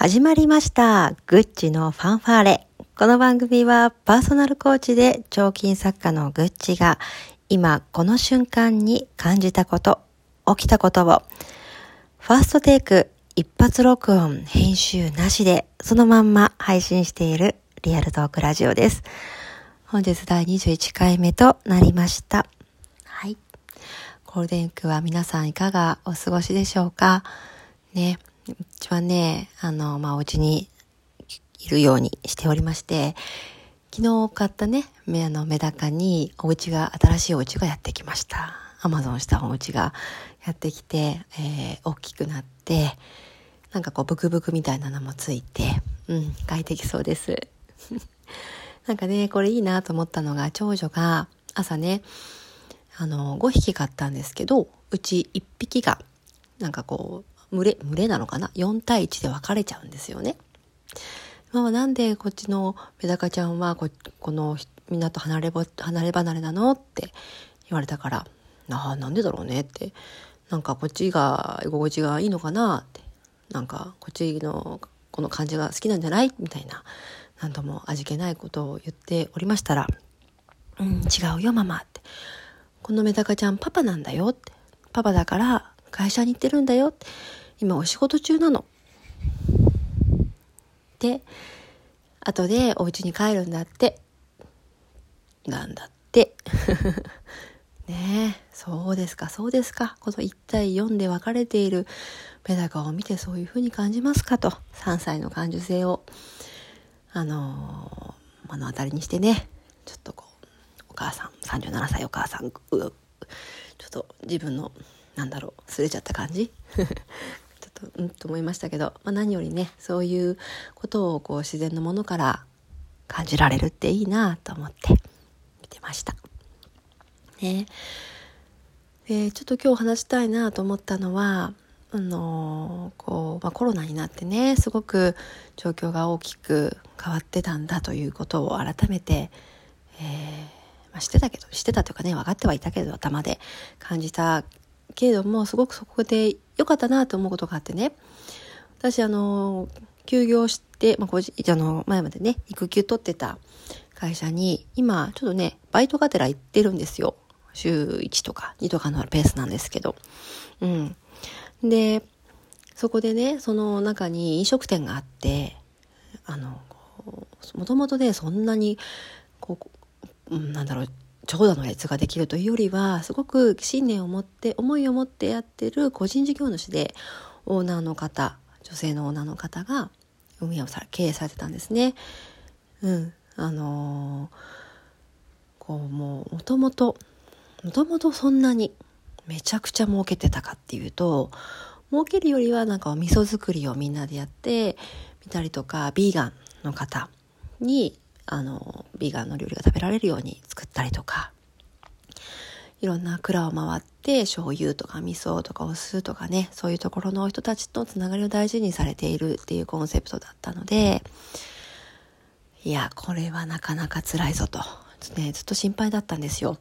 始まりました。グッチのファンファーレ。この番組はパーソナルコーチで彫金作家のグッチが今この瞬間に感じたこと、起きたことをファーストテイク一発録音編集なしでそのまんま配信しているリアルトークラジオです。本日第21回目となりました。はい。ゴールデンウィークは皆さんいかがお過ごしでしょうか？ね。ちはね、あの、まあ、お家にいるようにしておりまして、昨日買ったね、目あのメダカにお家が、新しいお家がやってきました。アマゾンしたお家がやってきて、えー、大きくなって、なんかこう、ブクブクみたいなのもついて、うん、快適そうです。なんかね、これいいなと思ったのが、長女が朝ね、あの、5匹買ったんですけど、うち1匹が、なんかこう、群れ、群れなのかな ?4 対1で分かれちゃうんですよね。ママなんでこっちのメダカちゃんはここのみんなと離れ離れ離れなの？って言われたから、ああ、なんでだろうね？って。なんかこっちが居心地がいいのかな？って。なんかこっちのこの感じが好きなんじゃない？みたいな何度も味気ないことを言っておりましたら、うん、違うよママって。このメダカちゃんパパなんだよって。パパだから会社に行ってるんだよ。今お仕事中なの。で、後でお家に帰るんだって。なんだって。ねえ、そうですか、そうですか。この1対4で分かれているメダカを見てそういうふうに感じますかと。3歳の感受性を、あのー、目の当たりにしてね、ちょっとこう、お母さん、37歳お母さん、ちょっと自分の、なんだろう、すれちゃった感じ？ちょっと、うんと思いましたけど、まあ、何よりね、そういうことをこう自然のものから感じられるっていいなと思って見てました。ね。で、ちょっと今日話したいなと思ったのは、あのこう、まあ、コロナになってね、すごく状況が大きく変わってたんだということを改めて、えーまあ、知ってたけど、知ってたというかね、分かってはいたけど、頭で感じたけれども、すごくそこで良かったなと思うことがあってね、私、あの、休業して、まあ、個人、あの、前までね、育休取ってた会社に、今、ちょっとね、バイトがてら行ってるんですよ。週1とか2とかのペースなんですけど。うん。で、そこでね、その中に飲食店があって、あの、もともとね、そんなに、こう、なんだろう、長蛇の列ができるというよりは、すごく信念を持って、思いを持ってやってる個人事業主で、オーナーの方、女性のオーナーの方が運営をさ経営されてたんですね。うん。あのー、こう、もう、もともと、もともとそんなにめちゃくちゃ儲けてたかっていうと、儲けるよりはなんかお味噌作りをみんなでやってみたりとか、ビーガンの方に、あの、ビーガンの料理が食べられるように作ったりとか、いろんな蔵を回って醤油とか味噌とかお酢とかね、そういうところの人たちとつながりを大事にされているっていうコンセプトだったので、いや、これはなかなか辛いぞと、ね、ずっと心配だったんですよ。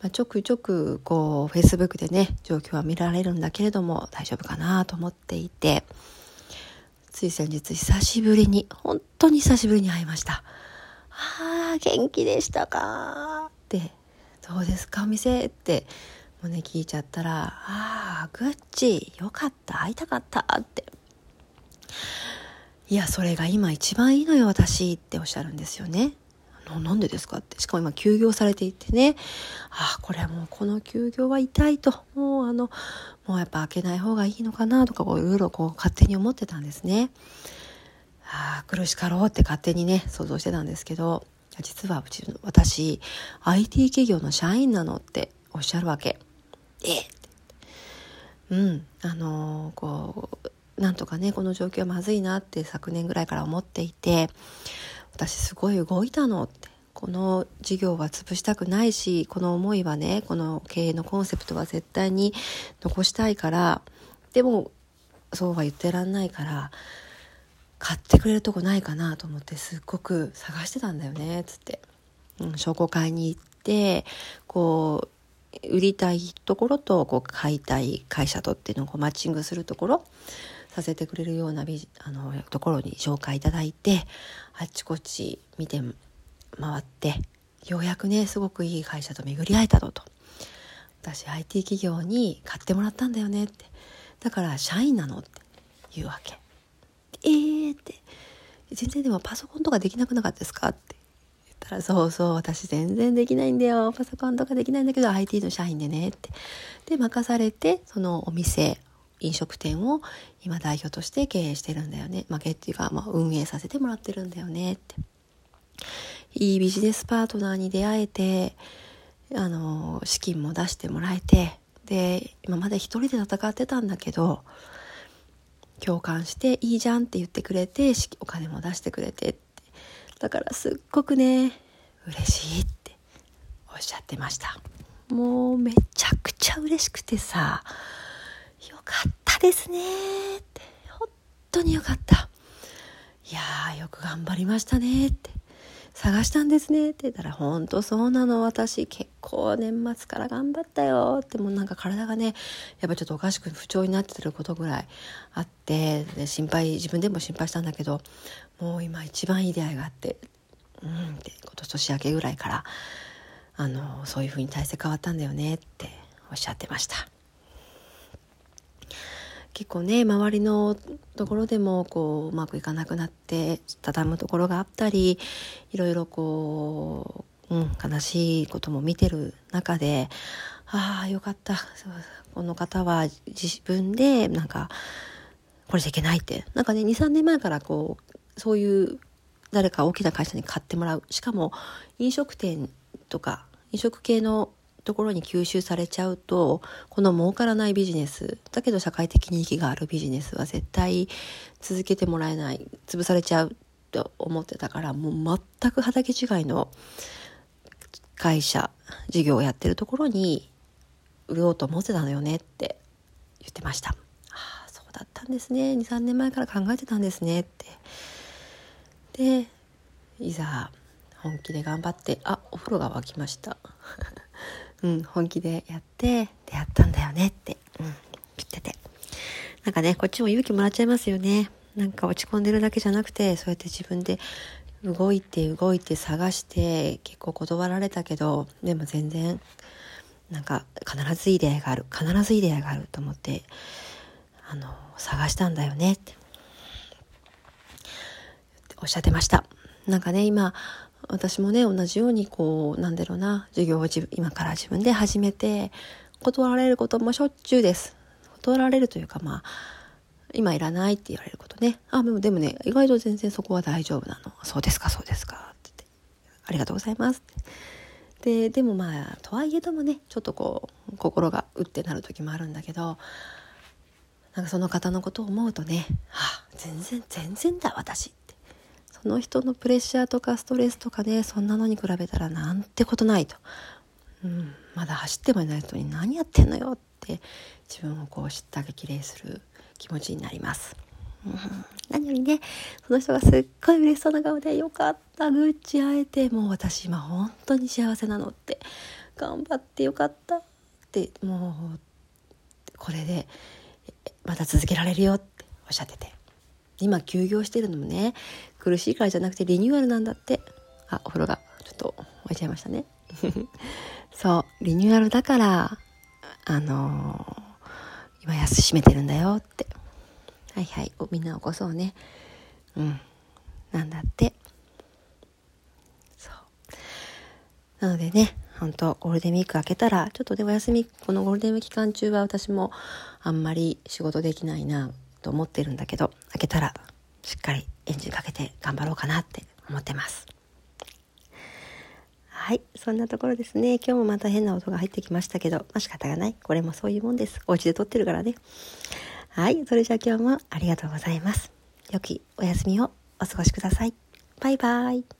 まあ、ちょくちょくこう、Facebook でね、状況は見られるんだけれども、大丈夫かなと思っていて、つい先日久しぶりに、本当に久しぶりに会いました。ああ、元気でしたか？ってどうですか？お店？ってもうね聞いちゃったら「ああグッチよかった会いたかった」って「いやそれが今一番いいのよ私」っておっしゃるんですよね。なんでですかって。しかも今休業されていてね。ああこれはもうこの休業は痛いと。もうあのもうやっぱ開けない方がいいのかなとかいろいろこう勝手に思ってたんですね。ああ苦しかろうって勝手にね想像してたんですけど実はうち私 IT 企業の社員なのっておっしゃるわけ。えってうんあのー、こうなんとかねこの状況まずいなって昨年ぐらいから思っていて私すごい動いたのってこの事業は潰したくないしこの思いはねこの経営のコンセプトは絶対に残したいからでもそうは言ってらんないから買ってくれるとこないかなと思ってすっごく探してたんだよねつって、うん、商工会に行ってこう売りたいところとこう買いたい会社とっていうのをこうマッチングするところさせてくれるようなビあのところに紹介いただいてあっちこっち見て回ってようやくねすごくいい会社と巡り会えたのと。私 IT 企業に買ってもらったんだよねって。だから社員なのって言うわけ。えーって。全然でもパソコンとかできなくなかったですか？って。言ったらそうそう私全然できないんだよ。パソコンとかできないんだけど IT の社員でねって。で任されてそのお店飲食店を今代表として経営してるんだよね。まあ、経っていうか、まあ、運営させてもらってるんだよねって。いいビジネスパートナーに出会えて、あの、資金も出してもらえて、で、今まで一人で戦ってたんだけど、共感していいじゃんって言ってくれて、お金も出してくれてって。だからすっごくね、嬉しいっておっしゃってました。もうめちゃくちゃ嬉しくてさ、よかったですねって、本当によかった。いやー、よく頑張りましたねって。探したんですねって言ったら、本当そうなの、私結構年末から頑張ったよって、もうなんか体がね、やっぱちょっとおかしく不調になってることぐらいあって、で心配、自分でも心配したんだけど、もう今一番いい出会いがあって、うんって、今年年明けぐらいから、あの、そういう風に体勢変わったんだよねっておっしゃってました。結構ね周りのところでもこううまくいかなくなって畳むところがあったりいろいろこう、うん、悲しいことも見てる中でああよかった。この方は自分でなんかこれじゃいけないって。なんかね23年前からこうそういう誰か大きな会社に買ってもらう。しかも飲食店とか飲食系のところに吸収されちゃうとこの儲からないビジネスだけど社会的に息があるビジネスは絶対続けてもらえない潰されちゃうと思ってたからもう全く畑違いの会社事業をやってるところに売ろうと思ってたのよねって言ってました。ああそうだったんですね。23年前から考えてたんですねって。でいざ本気で頑張ってあお風呂が沸きました。うん、本気でやって出会ったんだよねって、うん、言ってて。なんかね、こっちも勇気もらっちゃいますよね。なんか落ち込んでるだけじゃなくて、そうやって自分で動いて動いて探して結構断られたけど、でも全然、なんか必ずいい出会いがある。必ずいい出会いがあると思って、あの、探したんだよねって。おっしゃってました。なんかね、今、私もね同じようにこうなんだろうな授業を今から自分で始めて断られることもしょっちゅうです。断られるというかまあ今いらないって言われることね。あでもでもね意外と全然そこは大丈夫なの。そうですかそうですかって言って。ありがとうございます。ででもまあとはいえどもねちょっとこう心がうってなる時もあるんだけどなんかその方のことを思うとねあ全然全然だ私。その人のプレッシャーとかストレスとかねそんなのに比べたらなんてことないと、うん、まだ走ってもいない人に何やってんのよって自分をこう知った激励する気持ちになります。うん、何よりねその人がすっごい嬉しそうな顔で「よかったグッチ会えてもう私今本当に幸せなの」って「頑張ってよかった」ってもうこれでまた続けられるよっておっしゃってて今休業してるのもね苦しいからじゃなくてリニューアルなんだって。あお風呂がちょっと置いちゃいましたね。そうリニューアルだからあのー、今安閉めてるんだよって。はいはいみんな起こそうね。うんなんだって。そう。なのでね本当ゴールデンウィーク明けたらちょっとでお休みこのゴールデンウィーク期間中は私もあんまり仕事できないな。と思ってるんだけど開けたらしっかりエンジンかけて頑張ろうかなって思ってます。はいそんなところですね。今日もまた変な音が入ってきましたけどまあ仕方がない。これもそういうもんです。お家で撮ってるからね。はいそれじゃあ今日もありがとうございます。良きお休みをお過ごしください。バイバイ。